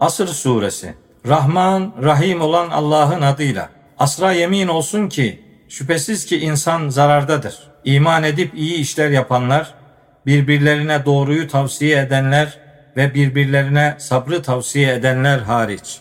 Asr suresi Rahman, Rahim olan Allah'ın adıyla. Asra yemin olsun ki şüphesiz ki insan zarardadır. İman edip iyi işler yapanlar, birbirlerine doğruyu tavsiye edenler ve birbirlerine sabrı tavsiye edenler hariç.